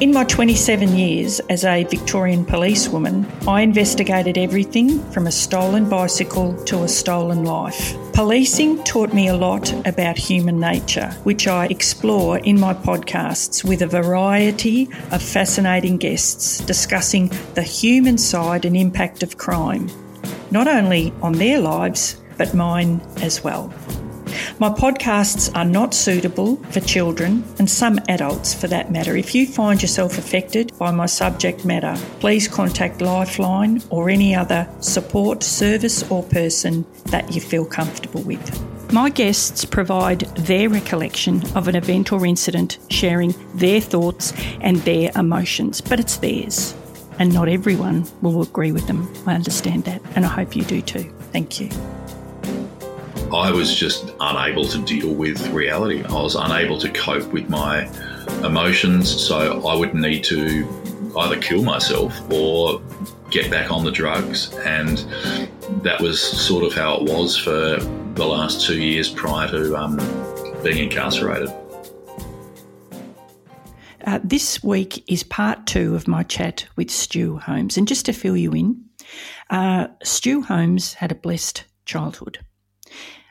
In my 27 years as a Victorian policewoman, I investigated everything from a stolen bicycle to a stolen life. Policing taught me a lot about human nature, which I explore in my podcasts with a variety of fascinating guests discussing the human side and impact of crime, not only on their lives, but mine as well. My podcasts are not suitable for children and some adults for that matter. If you find yourself affected by my subject matter, please contact Lifeline or any other support service or person that you feel comfortable with. My guests provide their recollection of an event or incident, sharing their thoughts and their emotions, but it's theirs. And not everyone will agree with them. I understand that, and I hope you do too. Thank you. I was just unable to deal with reality. I was unable to cope with my emotions, so I would need to either kill myself or get back on the drugs. And that was sort of how it was for the last two years prior to um, being incarcerated. Uh, this week is part two of my chat with Stu Holmes. And just to fill you in, uh, Stu Holmes had a blessed childhood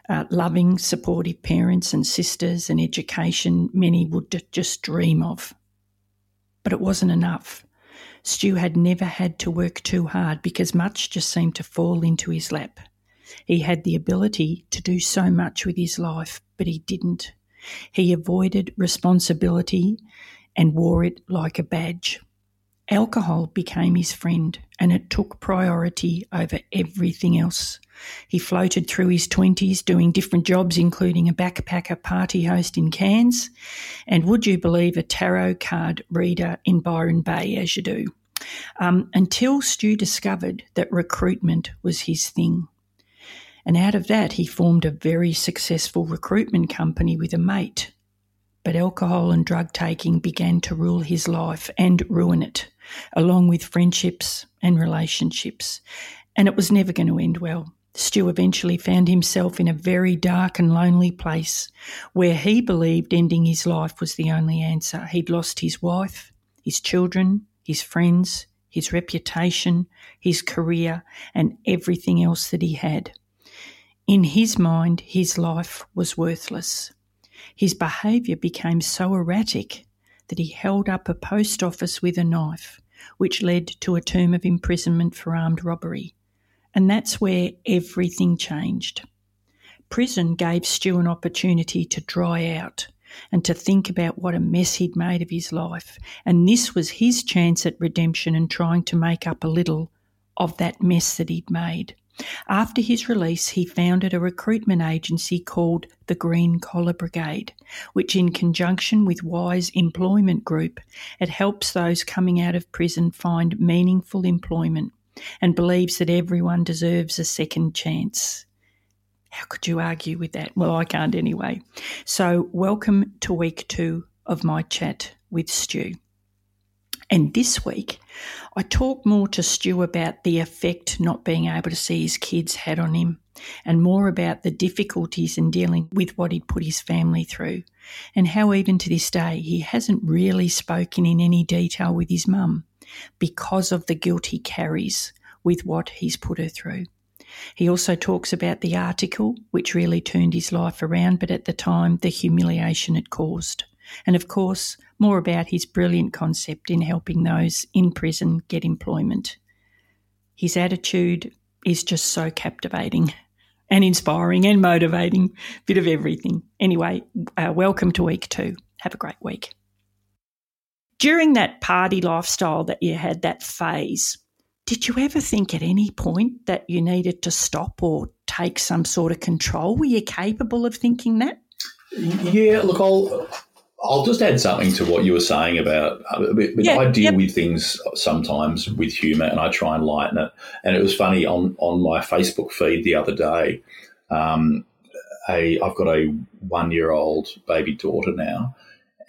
uh, loving, supportive parents and sisters and education many would just dream of. But it wasn't enough. Stu had never had to work too hard because much just seemed to fall into his lap. He had the ability to do so much with his life, but he didn't. He avoided responsibility and wore it like a badge. Alcohol became his friend, and it took priority over everything else. He floated through his 20s doing different jobs, including a backpacker party host in Cairns, and would you believe a tarot card reader in Byron Bay, as you do, um, until Stu discovered that recruitment was his thing. And out of that, he formed a very successful recruitment company with a mate. But alcohol and drug taking began to rule his life and ruin it along with friendships and relationships. And it was never going to end well. Stu eventually found himself in a very dark and lonely place where he believed ending his life was the only answer. He'd lost his wife, his children, his friends, his reputation, his career, and everything else that he had. In his mind, his life was worthless. His behaviour became so erratic that he held up a post office with a knife, which led to a term of imprisonment for armed robbery. And that's where everything changed. Prison gave Stu an opportunity to dry out and to think about what a mess he'd made of his life. And this was his chance at redemption and trying to make up a little of that mess that he'd made. After his release, he founded a recruitment agency called the Green Collar Brigade, which, in conjunction with Wise Employment Group, it helps those coming out of prison find meaningful employment and believes that everyone deserves a second chance. How could you argue with that? Well, I can't anyway. So, welcome to week two of my chat with Stu. And this week, I talk more to Stu about the effect not being able to see his kids had on him, and more about the difficulties in dealing with what he'd put his family through, and how even to this day he hasn't really spoken in any detail with his mum because of the guilt he carries with what he's put her through. He also talks about the article, which really turned his life around, but at the time, the humiliation it caused. And of course, more about his brilliant concept in helping those in prison get employment. His attitude is just so captivating and inspiring and motivating, bit of everything. Anyway, uh, welcome to week two. Have a great week. During that party lifestyle that you had, that phase, did you ever think at any point that you needed to stop or take some sort of control? Were you capable of thinking that? Yeah, look, I'll I'll just add something to what you were saying about. Uh, yeah, I deal yep. with things sometimes with humour, and I try and lighten it. And it was funny on on my Facebook feed the other day. Um, a I've got a one year old baby daughter now,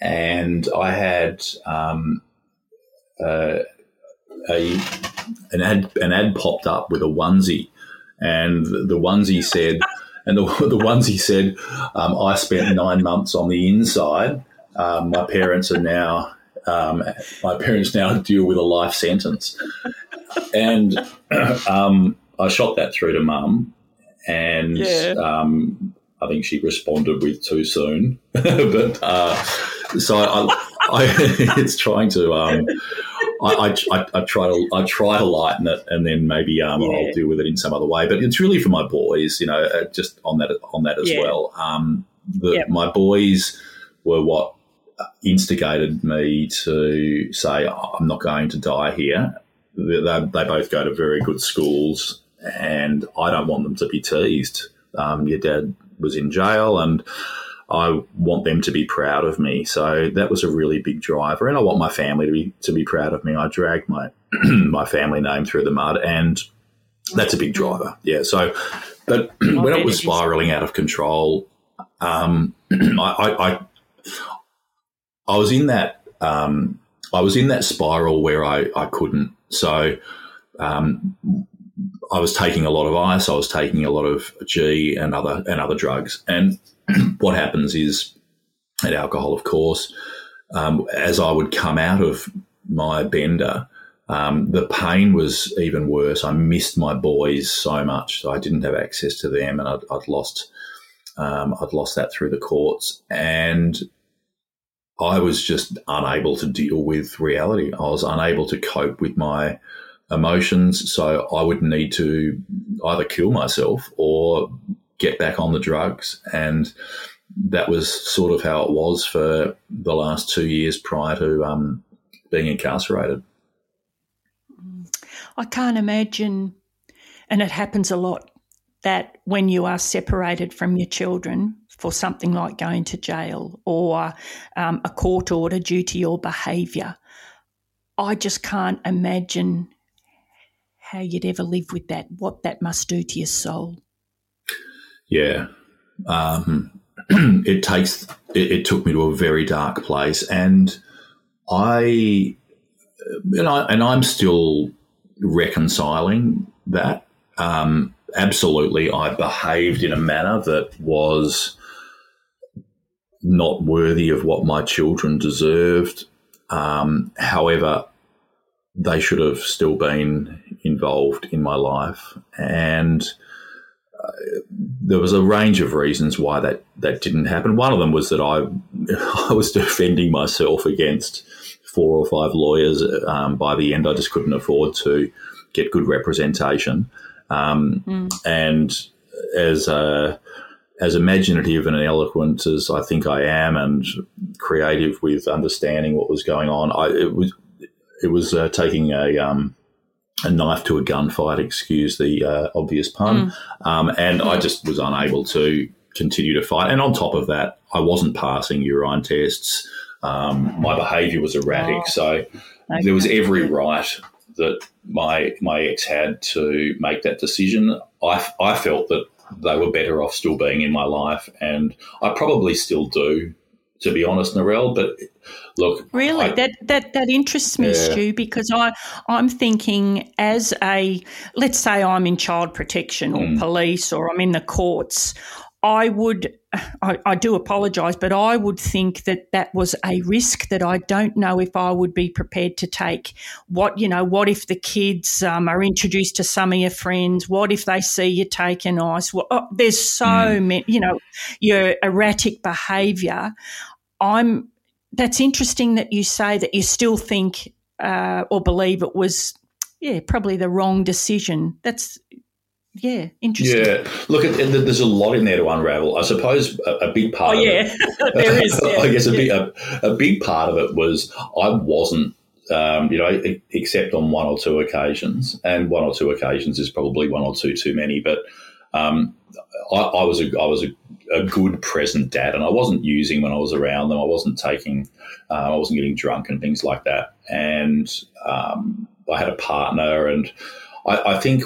and I had um, uh, a an ad an ad popped up with a onesie, and the onesie said. And the, the onesie said, um, I spent nine months on the inside um, my parents are now um, my parents now deal with a life sentence, and um, I shot that through to mum, and yeah. Um, I think she responded with too soon, but uh, so I, I, it's trying to. Um, I, I, I, try to I try to lighten it, and then maybe um, yeah. I'll deal with it in some other way. But it's really for my boys, you know, uh, just on that on that as yeah. well. Um, the, yep. My boys were what instigated me to say, I'm not going to die here. They, they, both go to very good schools, and I don't want them to be teased. Um, your dad was in jail, and I want them to be proud of me. So that was a really big driver, and I want my family to be to be proud of me. I dragged my my family name through the mud, and that's a big driver. Yeah. So, but when it was spiraling out of control, um, I, I, I was in that um, I was in that spiral where I, I couldn't. So um, I was taking a lot of ice. I was taking a lot of G and other and other drugs. And what happens is, and alcohol, of course, um, as I would come out of my bender, um, the pain was even worse. I missed my boys so much. So I didn't have access to them, and I'd, I'd lost. Um, I'd lost that through the courts, and I was just unable to deal with reality. I was unable to cope with my emotions. So I would need to either kill myself or get back on the drugs. And that was sort of how it was for the last two years prior to um, being incarcerated. I can't imagine, and it happens a lot, that when you are separated from your children for something like going to jail or um, a court order due to your behaviour. I just can't imagine how you'd ever live with that, what that must do to your soul. Yeah. Um, it takes, it, it, took me to a very dark place. And I, and, I, and I'm still reconciling that. Um, absolutely, I behaved in a manner that was not worthy of what my children deserved. Um, however, they should have still been involved in my life. And uh, there was a range of reasons why that, that didn't happen. One of them was that I, I was defending myself against four or five lawyers. Um, by the end, I just couldn't afford to get good representation. Um, mm. And as a as imaginative and eloquent as I think I am, and creative with understanding what was going on, I, it was it was uh, taking a um, a knife to a gunfight. Excuse the uh, obvious pun, mm. um, and I just was unable to continue to fight. And on top of that, I wasn't passing urine tests. Um, my behaviour was erratic, oh. so okay. there was every right that my my ex had to make that decision. I, I felt that they were better off still being in my life. And I probably still do, to be honest, Narelle. But look, really, I, that that that interests me, yeah. Stu, because I I'm thinking as a let's say I'm in child protection or mm. police or I'm in the courts. I would, I, I do apologise, but I would think that that was a risk that I don't know if I would be prepared to take. What, you know, what if the kids um, are introduced to some of your friends? What if they see you taking ice? Well, oh, there's so mm. many, you know, your erratic behaviour. I'm, that's interesting that you say that you still think uh, or believe it was, yeah, probably the wrong decision. That's yeah, interesting. Yeah, look, there's a lot in there to unravel. I suppose a, a big part. Oh yeah, there is. Yeah. I guess a big a, a, big part of it was I wasn't. Um, you know, except on one or two occasions, and one or two occasions is probably one or two too many. But um, I, I, was a I was a, a, good present dad, and I wasn't using when I was around them. I wasn't taking, uh, I wasn't getting drunk and things like that. And um, I had a partner, and I, I think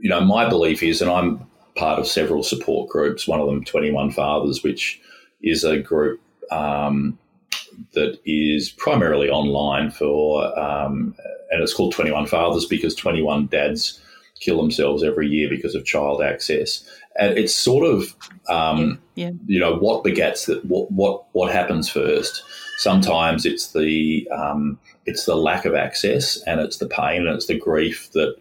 you know, my belief is, and I'm part of several support groups, one of them 21 Fathers, which is a group um, that is primarily online for, um, and it's called 21 Fathers because 21 dads kill themselves every year because of child access. And it's sort of, um, yeah, yeah. you know, what begets that, what, what, what happens first. Sometimes it's the, um, it's the lack of access and it's the pain and it's the grief that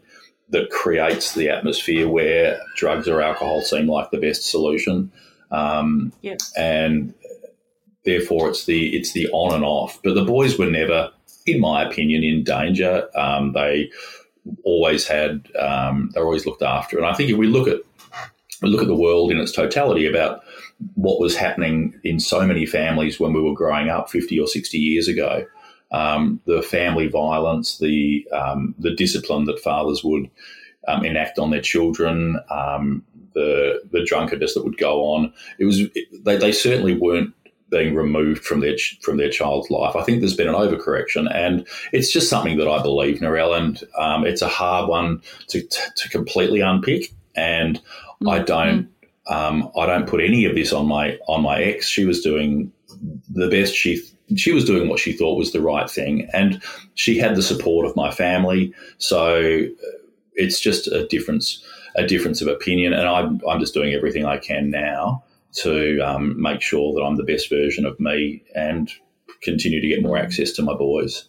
that creates the atmosphere where drugs or alcohol seem like the best solution. Um, yeah. And therefore, it's the it's the on and off. But the boys were never, in my opinion, in danger. Um, they always had um, they were always looked after. And I think if we look at we look at the world in its totality about what was happening in so many families when we were growing up 50 or 60 years ago um, the family violence, the um, the discipline that fathers would um, enact on their children, um, the the drunkenness that would go on. It was it, they, they certainly weren't being removed from their from their child's life. I think there's been an overcorrection, and it's just something that I believe, Narelle, and um, it's a hard one to to completely unpick. And mm-hmm. I don't um, I don't put any of this on my on my ex. She was doing the best she she was doing what she thought was the right thing, and she had the support of my family. So uh, it's just a difference, a difference of opinion, and I'm I'm just doing everything I can now to um, make sure that I'm the best version of me and continue to get more access to my boys.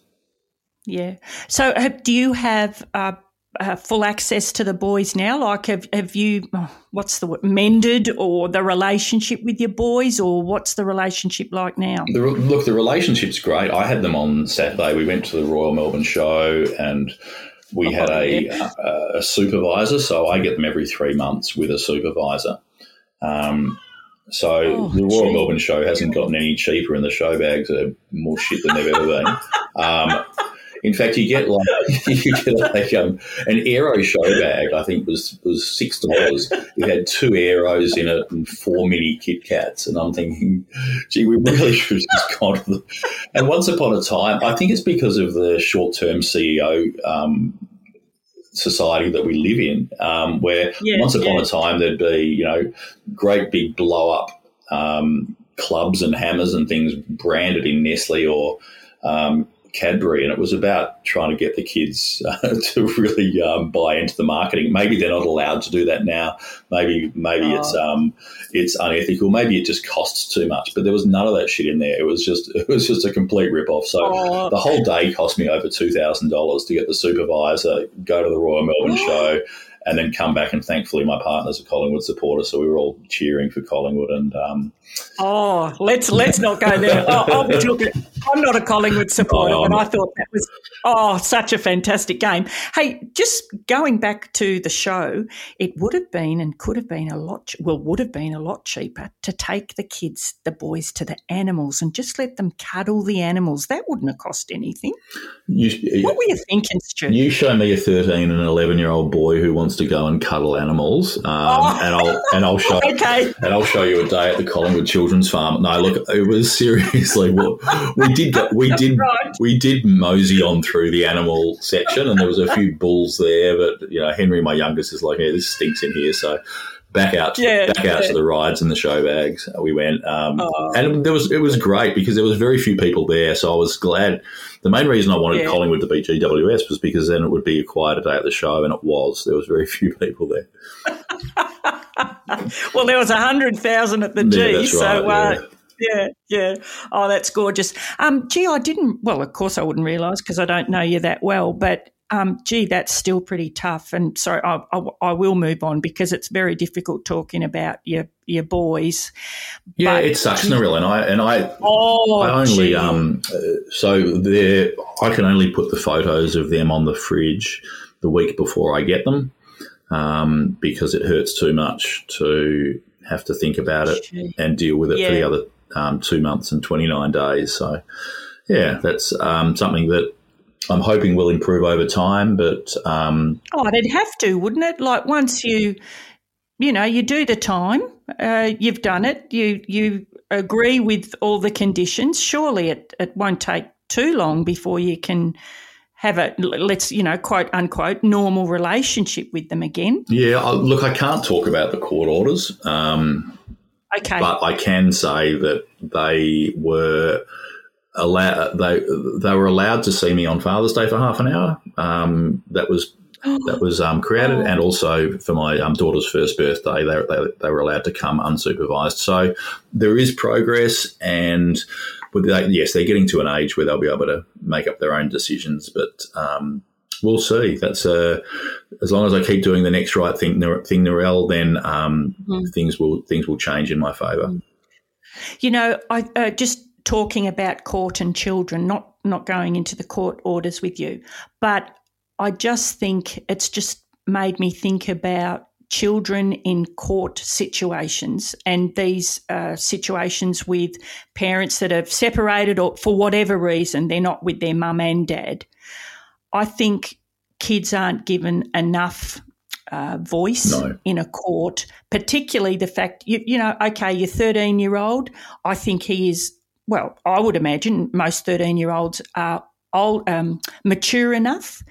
Yeah. So, do you have uh, uh, full access to the boys now? Like, have, have you, oh, what's the word, mended or the relationship with your boys, or what's the relationship like now? The, look, the relationship's great. I had them on Saturday. We went to the Royal Melbourne Show and we oh, had a, yeah. a, a, supervisor. So I get them every three months with a supervisor. Um, so oh, the Royal gee. Melbourne Show hasn't gotten any cheaper, and the show bags are more shit than they've ever been. Um, in fact, you get like you get like um, an aero show bag. I think was was six dollars. It had two Aeros in it and four mini Kit Kats, and I'm thinking, gee, we really should have just gone. To the... And once upon a time, I think it's because of the short term CEO. Um, society that we live in, um, where yeah, once upon yeah. a time there'd be, you know, great big blow up um, clubs and hammers and things branded in Nestle or um, Cadbury, and it was about trying to get the kids uh, to really um, buy into the marketing. Maybe they're not allowed to do that now. Maybe maybe oh. it's um, it's unethical. Maybe it just costs too much. But there was none of that shit in there. It was just it was just a complete rip off. So oh. the whole day cost me over two thousand dollars to get the supervisor, go to the Royal Melbourne show, and then come back. And thankfully, my partner's a Collingwood supporter, so we were all cheering for Collingwood. And um, oh, let's let's not go there. Oh, be talking. I'm not a Collingwood supporter, oh, but I thought that was oh such a fantastic game. Hey, just going back to the show, it would have been and could have been a lot well would have been a lot cheaper to take the kids, the boys, to the animals and just let them cuddle the animals. That wouldn't have cost anything. You, what were you thinking, Stu? You show me a 13 and 11 year old boy who wants to go and cuddle animals, um, oh. and I'll and I'll show okay. and I'll show you a day at the Collingwood Children's Farm. No, look, it was seriously. we did go, we did right. we did mosey on through the animal section, and there was a few bulls there. But you know, Henry, my youngest, is like, "Yeah, this stinks in here." So back out, to, yeah, back out yeah. to the rides and the show bags. We went, um, oh. and there was it was great because there was very few people there. So I was glad. The main reason I wanted yeah. Collingwood to beat GWS was because then it would be a quieter day at the show, and it was. There was very few people there. well, there was a hundred thousand at the G, so right, uh, yeah, yeah. Oh, that's gorgeous. Um, gee, I didn't. Well, of course, I wouldn't realise because I don't know you that well, but. Um, gee, that's still pretty tough. And sorry, I, I, I will move on because it's very difficult talking about your your boys. Yeah, But- it sucks, Narelle, and I and I Oh, I only gee. um so there I can only put the photos of them on the fridge the week before I get them um, because it hurts too much to have to think about it Gee. and deal with it for the other um, two months and 29 days. So yeah, that's um, something that I'm hoping will improve over time, but um, Oh, they'd have to, wouldn't it? Like once you, you know, you do the time, uh, you've done it, you you agree with all the conditions. Surely it it won't take too long before you can have a let's you know quote unquote normal relationship with them again. yeah, I, look, I can't talk about the court orders. Um, Okay. but I can say that they were allowed they they were allowed to see me on Father's Day for half an hour. Um, that was that was um, created, and also for my um, daughter's first birthday, they, they they were allowed to come unsupervised. So there is progress, and but they, yes, they're getting to an age where they'll be able to make up their own decisions, but. Um, We'll see. That's uh, as long as I keep doing the next right thing, thing, Narelle, then um, things will things will change in my favour. You know, I uh, just talking about court and children, not not going into the court orders with you, but I just think it's just made me think about children in court situations and these uh, situations with parents that have separated or for whatever reason they're not with their mum and dad. I think kids aren't given enough uh, voice No. in a court, particularly the fact, you, you know, okay, your 13 year old, I think he is, well, I would imagine most 13 year olds are old, um, mature enough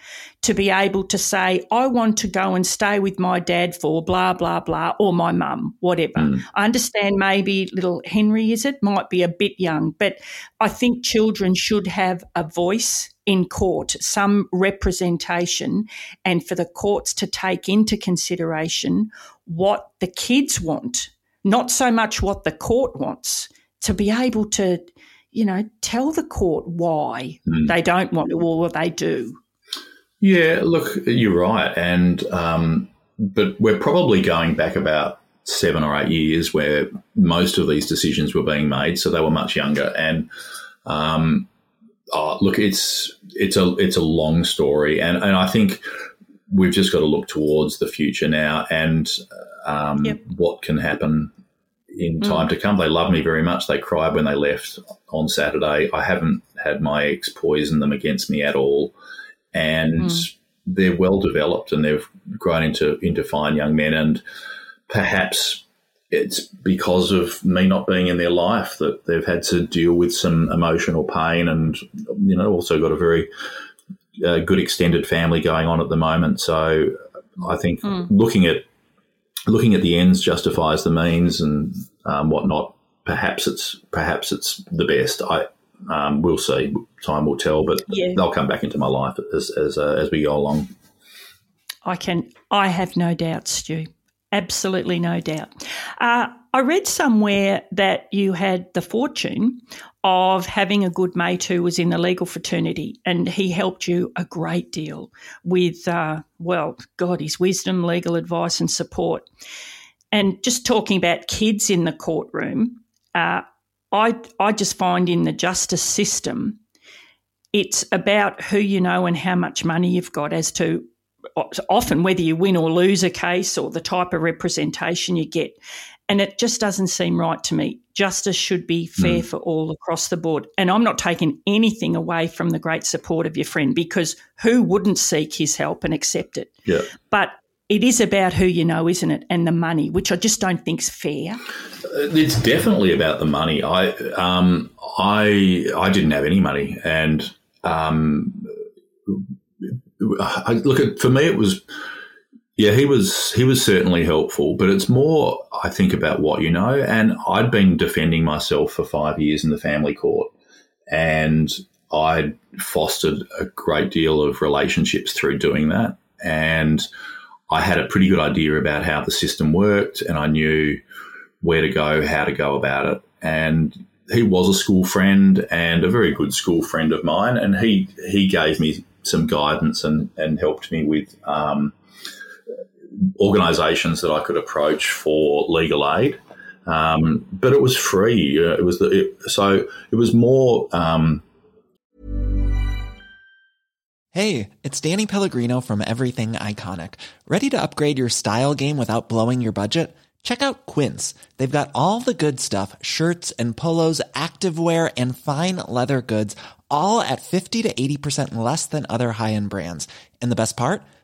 to be able to say, I want to go and stay with my dad for blah, blah, blah, or my mum, whatever. I understand maybe little Henry, is it, might be a bit young, but I think children should have a voice in court, some representation, and for the courts to take into consideration what the kids want, not so much what the court wants, to be able to, you know, tell the court why they don't want to or what they do. Yeah, look, you're right, and um, but we're probably going back about seven or eight years where most of these decisions were being made, so they were much younger. And um, oh, look, it's it's a it's a long story, and and I think we've just got to look towards the future now and um, Yep. what can happen in hmm. time to come. They love me very much. They cried when they left on Saturday. I haven't had my ex poison them against me at all, and hmm. they're well developed and they've grown into into fine young men. And perhaps it's because of me not being in their life that they've had to deal with some emotional pain, and you know, also got a very uh, good extended family going on at the moment. So I think hmm. looking at looking at the ends justifies the means and um, whatnot. Perhaps it's perhaps it's the best. I um, we'll see. Time will tell, but Yeah. they'll come back into my life as as, uh, as we go along. I can. I have no doubt, Stu. Absolutely no doubt. Uh, I read somewhere that you had the fortune of having a good mate who was in the legal fraternity, and he helped you a great deal with, uh, well, God, his wisdom, legal advice, and support. And just talking about kids in the courtroom, uh, I I just find in the justice system, it's about who you know and how much money you've got as to often whether you win or lose a case or the type of representation you get. And it just doesn't seem right to me. Justice should be fair for all across the board. And I'm not taking anything away from the great support of your friend because who wouldn't seek his help and accept it? Yeah. But it is about who you know, isn't it? And the money, which I just don't think's fair. It's definitely about the money. I um, I I didn't have any money, and um, I, look at for me it was yeah he was he was certainly helpful, but it's more I think about what you know, and I'd been defending myself for five years in the family court, and I'd fostered a great deal of relationships through doing that, and I had a pretty good idea about how the system worked and I knew where to go, how to go about it. And he was a school friend and a very good school friend of mine. And he, he gave me some guidance and, and helped me with um, organisations that I could approach for legal aid. Um, but it was free. Uh, it was the, it, so it was more. Um, hey, it's Danny Pellegrino from Everything Iconic. Ready to upgrade your style game without blowing your budget? Check out Quince. They've got all the good stuff: shirts and polos, activewear, and fine leather goods, all at fifty to eighty percent less than other high-end brands. And the best part?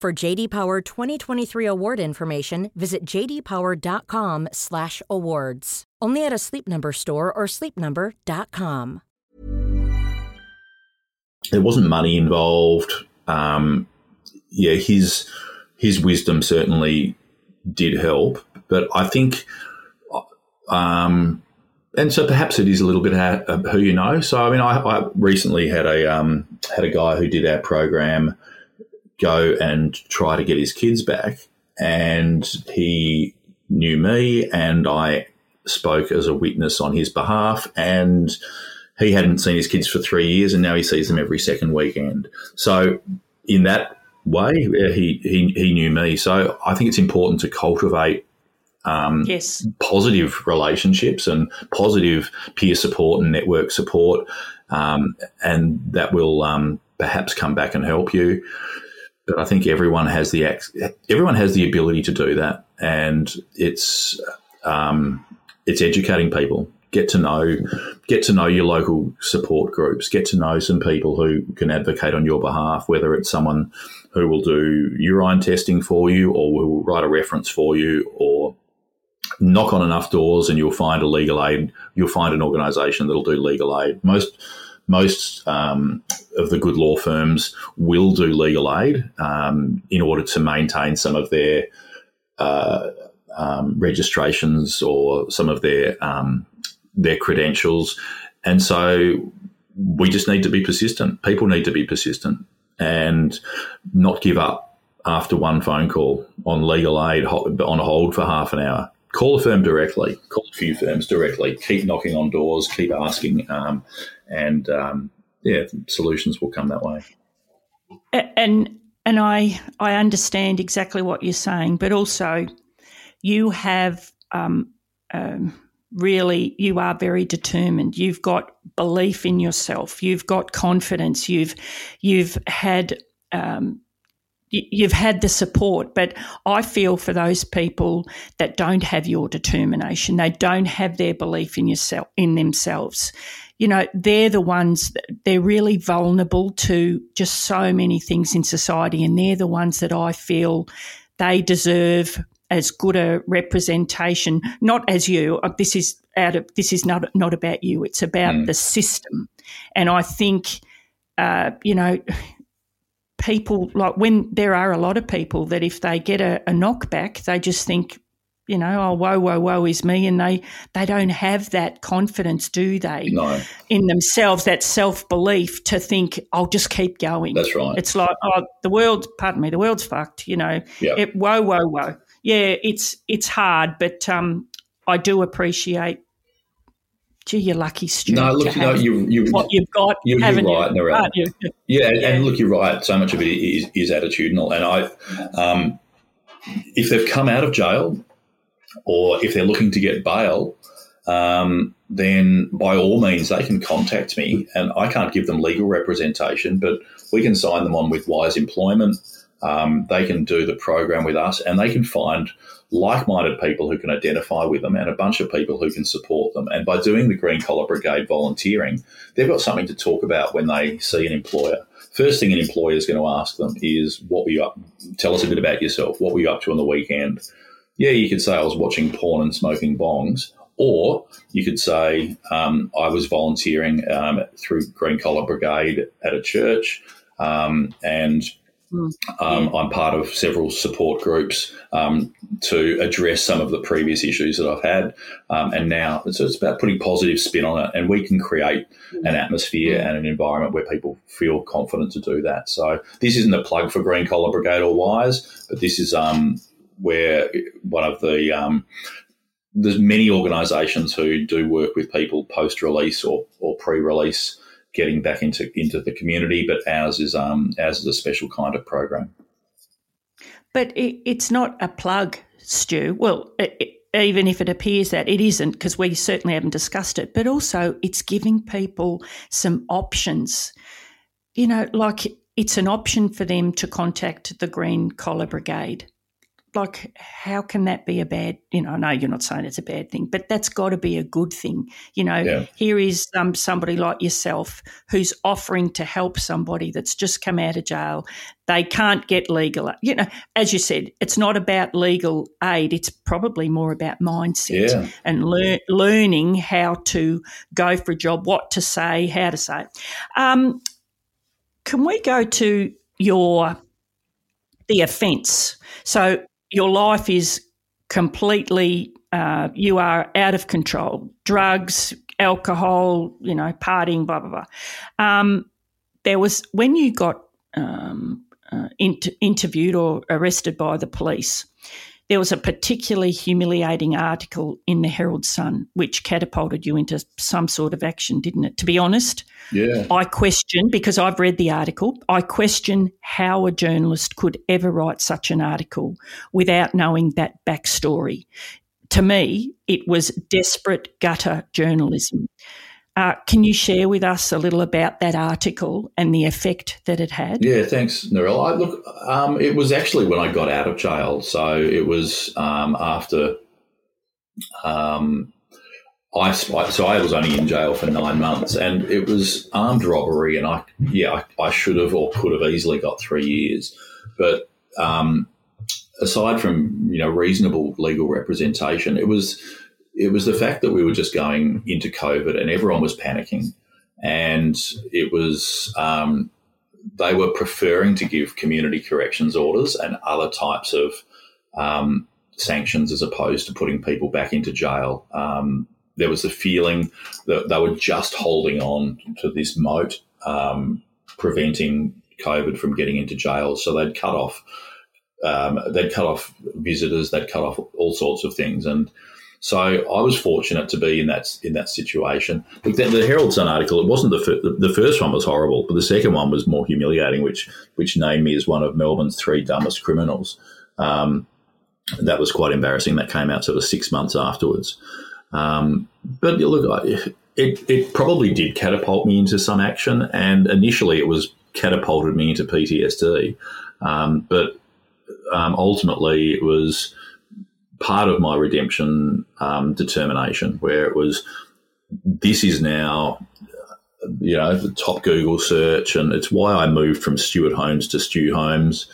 For JD Power 2023 award information, visit jdpower.com/awards. Only at a Sleep Number store or sleepnumber.com. there wasn't money involved. Um, yeah, his his wisdom certainly did help, but I think, um, and so perhaps it is a little bit who you know. So I mean, I, I recently had a um, had a guy who did our program go and try to get his kids back, and he knew me, and I spoke as a witness on his behalf, and he hadn't seen his kids for three years, and now he sees them every second weekend. So in that way, he he, he knew me. So I think it's important to cultivate um, Yes. positive relationships and positive peer support and network support, um, and that will um, perhaps come back and help you. I think everyone has the everyone has the ability to do that, and it's um, it's educating people. Get to know get to know your local support groups. Get to know some people who can advocate on your behalf. Whether it's someone who will do urine testing for you, or will write a reference for you, or knock on enough doors and you'll find a legal aid. You'll find an organisation that'll do legal aid. Most most um, of the good law firms will do legal aid um, in order to maintain some of their uh, um, registrations or some of their um, their credentials, and so we just need to be persistent. People need to be persistent and not give up after one phone call on legal aid on hold for half an hour. Call a firm directly. Call a few firms directly. Keep knocking on doors. Keep asking, um, and um, yeah, solutions will come that way. And and I I understand exactly what you're saying, but also you have um, um, really you are very determined. You've got belief in yourself. You've got confidence. You've you've had um, you've had the support. But I feel for those people that don't have your determination. They don't have their belief in yourself in themselves. You know, they're the ones that they're really vulnerable to just so many things in society, and they're the ones that I feel they deserve as good a representation, not as you. uh, This is out of this is not not about you. It's about the system, and I think uh, you know people like when there are a lot of people that if they get a, a knockback, they just think, you know, oh, whoa, whoa, whoa is me. And they, they don't have that confidence, do they? No. In themselves, that self belief to think, I'll just keep going. That's right. It's like, oh, the world, pardon me, the world's fucked, you know. Yep. It, whoa, whoa, whoa. Yeah, it's it's hard, but um, I do appreciate. Gee, you're lucky, Stu. No, look, you know, you, you, what you've got. you're, you're haven't you? right, you? Yeah, Yeah. and look, you're right. So much of it is, is attitudinal. And I, um, if they've come out of jail or if they're looking to get bail, um, then by all means they can contact me. And I can't give them legal representation, but we can sign them on with Wise Employment. Um, they can do the program with us and they can find like minded people who can identify with them and a bunch of people who can support them. And by doing the Green Collar Brigade volunteering, they've got something to talk about when they see an employer. First thing an employer is going to ask them is, What were you up? Tell us a bit about yourself. What were you up to on the weekend? Yeah, you could say I was watching porn and smoking bongs. Or you could say, um, I was volunteering um, through Green Collar Brigade at a church, um, and um, I'm part of several support groups um, to address some of the previous issues that I've had. Um, and now so it's about putting positive spin on it, and we can create an atmosphere and an environment where people feel confident to do that. So this isn't a plug for Green Collar Brigade or Wise, but this is um, where one of the um, there's many organisations who do work with people post release or, or pre release getting back into into the community, but ours is um ours is a special kind of program. But it, it's not a plug, Stu. Well, it, it, even if it appears that it isn't, because we certainly haven't discussed it, but also it's giving people some options. You know, like it's an option for them to contact the Green Collar Brigade. Like, how can that be a bad? You know, I know you're not saying it's a bad thing, but that's got to be a good thing. You know, Yeah. here is um, somebody like yourself who's offering to help somebody that's just come out of jail. They can't get legal. You know, as you said, it's not about legal aid. It's probably more about mindset Yeah. and lear- learning how to go for a job, what to say, how to say. it. Um, can we go to your the offence? So your life is completely uh, you are out of control. Drugs, alcohol, you know, partying, blah blah blah. Um, there was when you got um, uh, int- interviewed or arrested by the police. There was a particularly humiliating article in the Herald Sun which catapulted you into some sort of action, didn't it? To be honest, Yeah. I question, because I've read the article, I question how a journalist could ever write such an article without knowing that backstory. To me, it was desperate gutter journalism. Uh, can you share with us a little about that article and the effect that it had? Yeah, thanks, Narelle. I, look, um, it was actually when I got out of jail. So it was um, after um, I so I was only in jail for nine months, and it was armed robbery, and I yeah I, I should have or could have easily got three years, but um, aside from you know reasonable legal representation, it was it was the fact that we were just going into COVID and everyone was panicking, and it was um, they were preferring to give community corrections orders and other types of um, sanctions as opposed to putting people back into jail. Um, there was the feeling that they were just holding on to this moat, um, preventing COVID from getting into jail. So they'd cut off, um, they'd cut off visitors, they'd cut off all sorts of things, and so I was fortunate to be in that in that situation. The, the Herald Sun article, it wasn't the, fir- the first one was horrible, but the second one was more humiliating, which which named me as one of Melbourne's three dumbest criminals. Um, that was quite embarrassing. That came out sort of six months afterwards. Um, but look, I- it, it probably did catapult me into some action, and initially it was catapulted me into PTSD. Um, but um, ultimately, it was part of my redemption um, determination, where it was this is now, you know, the top Google search, and it's why I moved from Stuart Holmes to Stu Holmes.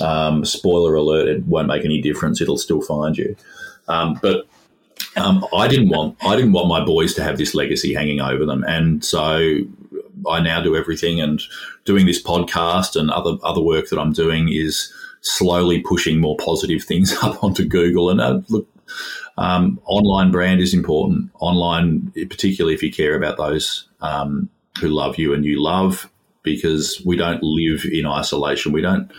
Um, spoiler alert: it won't make any difference; it'll still find you. Um, but um, I didn't want I didn't want my boys to have this legacy hanging over them, and so I now do everything, and doing this podcast and other other work that I'm doing is slowly pushing more positive things up onto Google. And uh, look, um, online brand is important. Online, particularly if you care about those um, who love you and you love, because we don't live in isolation. We don't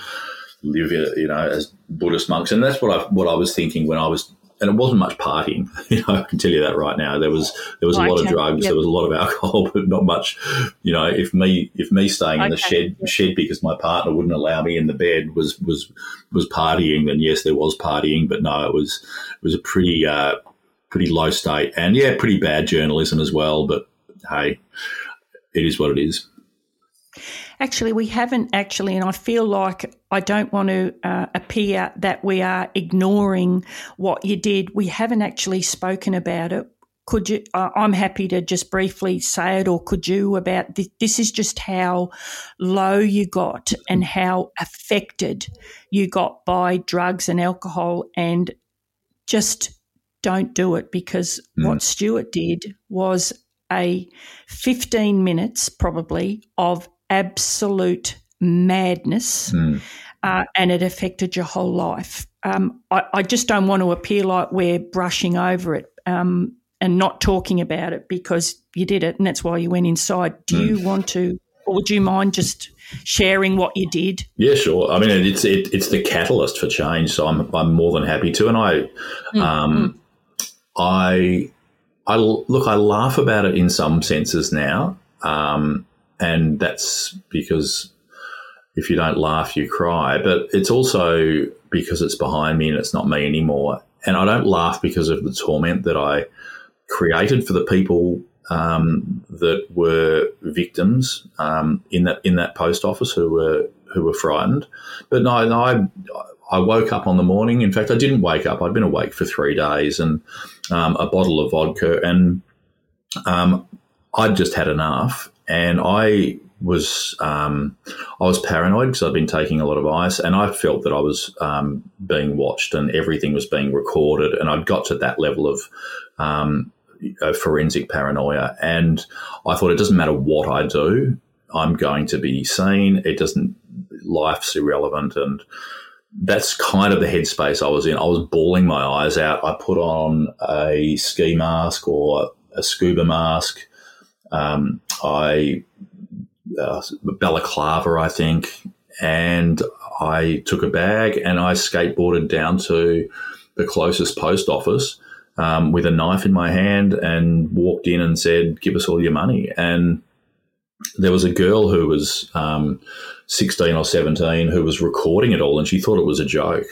live, you know, as Buddhist monks, and that's what I what I was thinking when I was and it wasn't much partying. You know, I can tell you that right now. There was there was a lot of drugs, yep. there was a lot of alcohol, but not much. You know, if me if me staying okay. in the shed yep. shed because my partner wouldn't allow me in the bed was was was partying, then yes, there was partying, but no, it was it was a pretty uh, pretty low state, and yeah, pretty bad journalism as well. But hey, it is what it is. Actually, we haven't actually, and I feel like I don't want to uh, appear that we are ignoring what you did. We haven't actually spoken about it. Could you? Uh, I'm happy to just briefly say it, or could you about this, this is just how low you got and how affected you got by drugs and alcohol, and just don't do it because mm. what Stuart did was a 15 minutes probably of absolute madness. Mm. Uh, and it affected your whole life. Um, I, I, just don't want to appear like we're brushing over it um, and not talking about it because you did it and that's why you went inside. Do mm. you want to, or would you mind just sharing what you did? Yeah, sure. I mean, it's it, it's the catalyst for change, so I'm I'm more than happy to. And I, mm. um, I, I look, I laugh about it in some senses now. Um, and that's because if you don't laugh, you cry. But it's also because it's behind me and it's not me anymore. And I don't laugh because of the torment that I created for the people um, that were victims um, in that in that post office who were who were frightened. But no, no, I I woke up on the morning. In fact, I didn't wake up. I'd been awake for three days and um, a bottle of vodka, and um, I'd just had enough and I was um, I was paranoid because I'd been taking a lot of ice, and I felt that I was um, being watched and everything was being recorded, and I'd got to that level of um, forensic paranoia, and I thought it doesn't matter what I do, I'm going to be seen. It doesn't life's irrelevant, and that's kind of the headspace I was in. I was bawling my eyes out. I put on a ski mask or a scuba mask. Um, I uh, balaclava, I think, and I took a bag and I skateboarded down to the closest post office um, with a knife in my hand and walked in and said, "Give us all your money." And there was a girl who was um, 16 or 17 who was recording it all, and she thought it was a joke.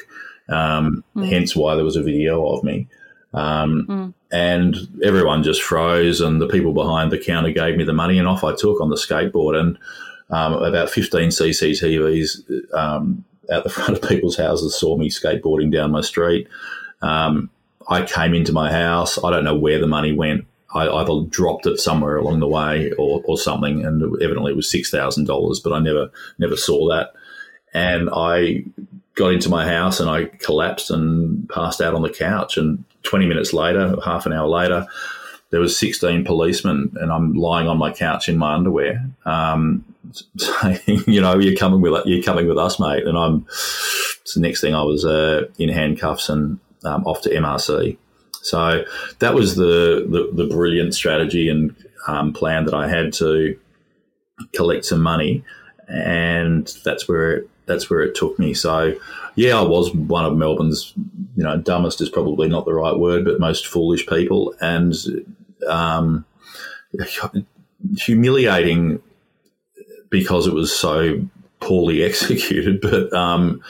Um, mm. Hence why there was a video of me. Um, mm. And everyone just froze, and the people behind the counter gave me the money, and off I took on the skateboard. And um, about 15 CCTVs um, out the front of people's houses saw me skateboarding down my street. Um, I came into my house. I don't know where the money went. I either dropped it somewhere along the way or, or something, and evidently it was six thousand dollars, but I never never saw that. And I got into my house and I collapsed and passed out on the couch. And 20 minutes later, half an hour later, there was 16 policemen and I'm lying on my couch in my underwear, um, saying, you know, you're coming with you're coming with us, mate. And I'm. So the next thing I was uh, in handcuffs and um, off to MRC. So that was the the, the brilliant strategy and um, plan that I had to collect some money, and that's where it, that's where it took me. So yeah, I was one of Melbourne's, you know, dumbest is probably not the right word, but most foolish people, and um, humiliating because it was so poorly executed, but um,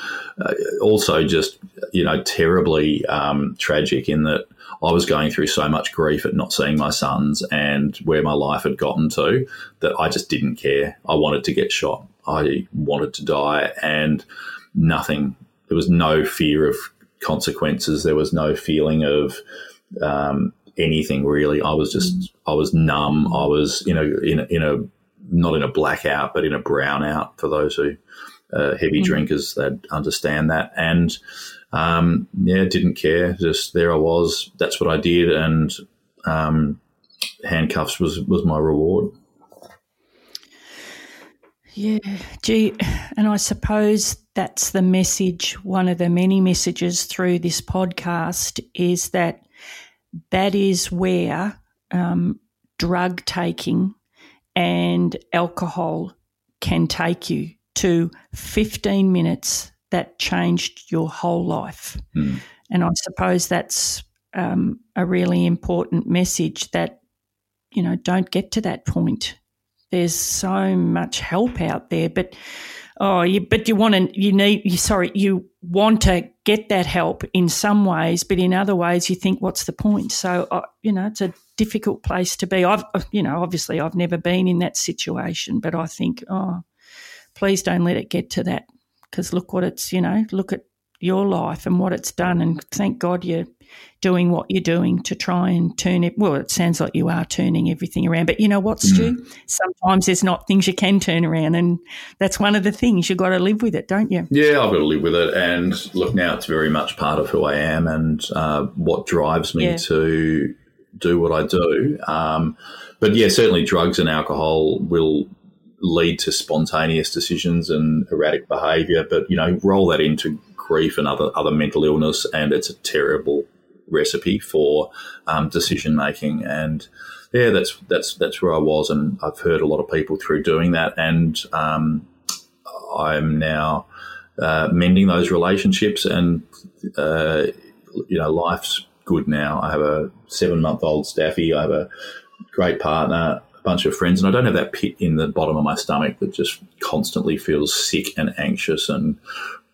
also just you know terribly um, tragic in that I was going through so much grief at not seeing my sons and where my life had gotten to that I just didn't care. I wanted to get shot. I wanted to die, and nothing there was no fear of consequences. There was no feeling of um, anything really. I was just I was numb. I was in a in a, in a not in a blackout, but in a brownout. For those who uh, heavy mm. drinkers that understand that, and um, yeah, didn't care. Just there I was. That's what I did, and um, handcuffs was was my reward. Yeah, gee, and I suppose that's the message, one of the many messages through this podcast is that that is where um, drug taking and alcohol can take you to 15 minutes that changed your whole life. Mm. And I suppose that's um, a really important message that, you know, don't get to that point. There's so much help out there, but oh, you, but you want to, you need, you sorry, you want to get that help in some ways, but in other ways, you think, what's the point? So, uh, you know, it's a difficult place to be. I've, you know, obviously, I've never been in that situation, but I think, oh, please don't let it get to that because look what it's, you know, look at your life and what it's done. And thank God you're doing what you're doing to try and turn it. Well, it sounds like you are turning everything around. But you know what, Stu? Mm. Sometimes there's not things you can turn around. And that's one of the things you've got to live with it, don't you? Yeah, I've got to live with it. And look, now it's very much part of who I am and uh, what drives me yeah. to do what I do. Um, but yeah, certainly drugs and alcohol will lead to spontaneous decisions and erratic behaviour. But you know, roll that into grief and other other mental illness, and it's a terrible recipe for um, decision making. And yeah, that's that's that's where I was, and I've heard a lot of people through doing that, and um, I'm now uh, mending those relationships, and uh, you know, life's good now. I have a seven month old staffy. I have a great partner a bunch of friends, and I don't have that pit in the bottom of my stomach that just constantly feels sick and anxious and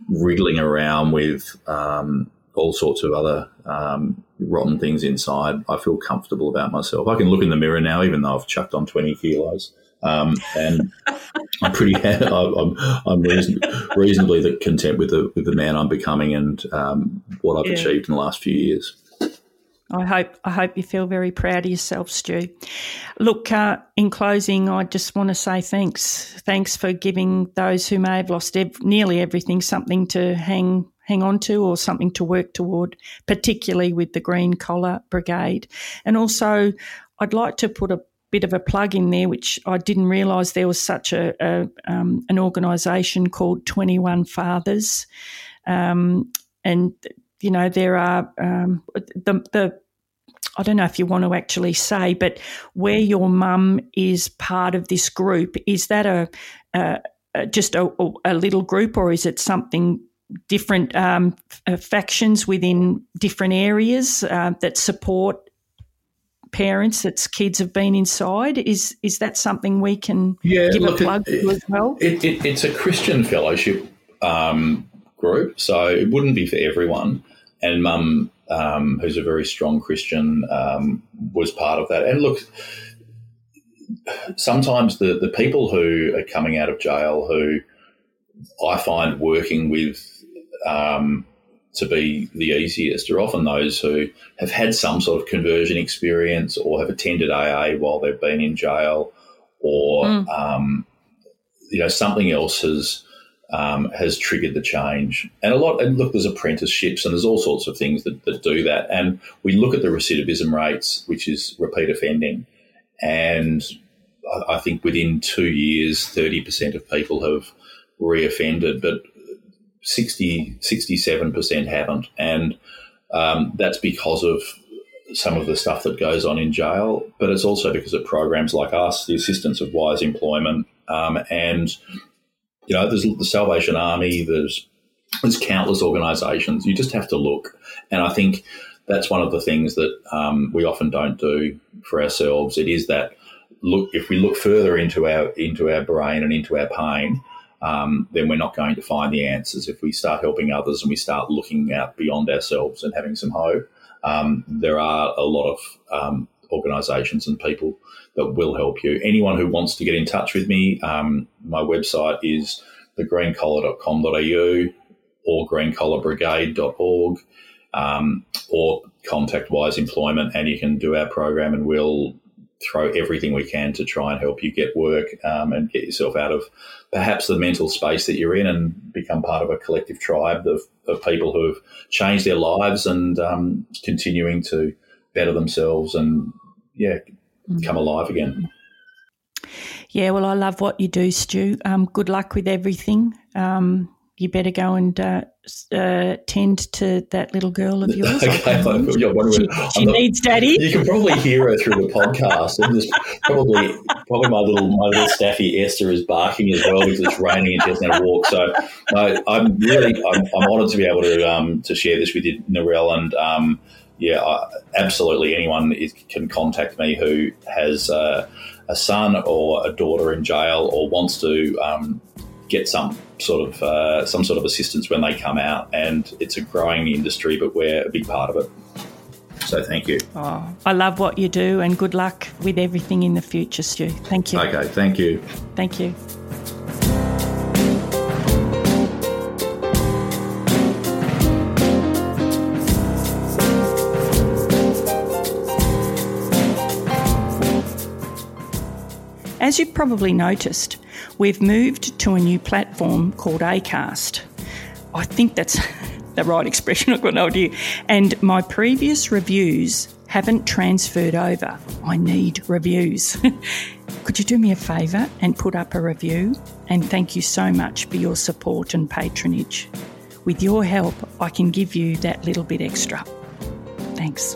wriggling around with um, all sorts of other um, rotten things inside. I feel comfortable about myself. I can look in the mirror now, even though I've chucked on 20 kilos. Um, and I'm pretty, I'm, I'm reason, reasonably content with the with the man I'm becoming and um, what I've yeah. achieved in the last few years. I hope I hope you feel very proud of yourself, Stu. Look, uh, in closing, I just want to say thanks. Thanks for giving those who may have lost ev- nearly everything something to hang hang on to or something to work toward, particularly with the Green Collar Brigade. And also, I'd like to put a bit of a plug in there, which I didn't realise there was such a, a um, an organisation called Twenty One Fathers, um, and you know, there are um, the, the I don't know if you want to actually say, but where your mum is part of this group, is that a, a, just a, a, little group, or is it something different um, factions within different areas uh, that support parents that kids have been inside? Is is that something we can yeah, give look, a plug it, to as well? It, it, it's a Christian fellowship um, group, so it wouldn't be for everyone. And mum, um, who's a very strong Christian, um, was part of that. And look, sometimes the, the people who are coming out of jail who I find working with um, to be the easiest are often those who have had some sort of conversion experience or have attended AA while they've been in jail or, mm. um, you know, something else has um, has triggered the change. And a lot, and look, there's apprenticeships and there's all sorts of things that, that do that. And we look at the recidivism rates, which is repeat offending, and I, I think within two years, 30% of people have reoffended, but 60, 67% haven't. And um, that's because of some of the stuff that goes on in jail, but it's also because of programs like us, the assistance of Wise Employment, um, and you know, there's the Salvation Army, there's there's countless organisations. You just have to look, and I think that's one of the things that um, we often don't do for ourselves. It is that look if we look further into our into our brain and into our pain. Um, then we're not going to find the answers. If we start helping others and we start looking out beyond ourselves and having some hope, um, there are a lot of um, organisations and people that will help you. Anyone who wants to get in touch with me, um, my website is thegreencollar.com.au or greencollarbrigade.org um, or contact Wise Employment and you can do our program and we'll throw everything we can to try and help you get work um, and get yourself out of perhaps the mental space that you're in and become part of a collective tribe of, of people who have changed their lives and um, continuing to better themselves and yeah come alive again. Yeah, well, I love what you do, Stu. Um, good luck with everything. You better go and uh, uh, tend to that little girl of yours. okay, she, she needs daddy. You can probably hear her through the podcast. And there's probably probably my little my little staffy Esther is barking as well because it's raining and she hasn't had a walk. So no, I'm really I'm, I'm honoured to be able to um, to share this with you, Narelle, and um, yeah, I, absolutely anyone is, can contact me who has. Uh, a son or a daughter in jail or wants to um, get some sort of uh, some sort of assistance when they come out. And it's a growing industry, but we're a big part of it. So thank you. Oh, I love what you do, and good luck with everything in the future, Stu. Thank you. Okay, thank you. Thank you. As you've probably noticed, we've moved to a new platform called ACAST. I think that's the right expression, I've got no idea. And my previous reviews haven't transferred over. I need reviews. Could you do me a favour and put up a review? And thank you so much for your support and patronage. With your help, I can give you that little bit extra. Thanks.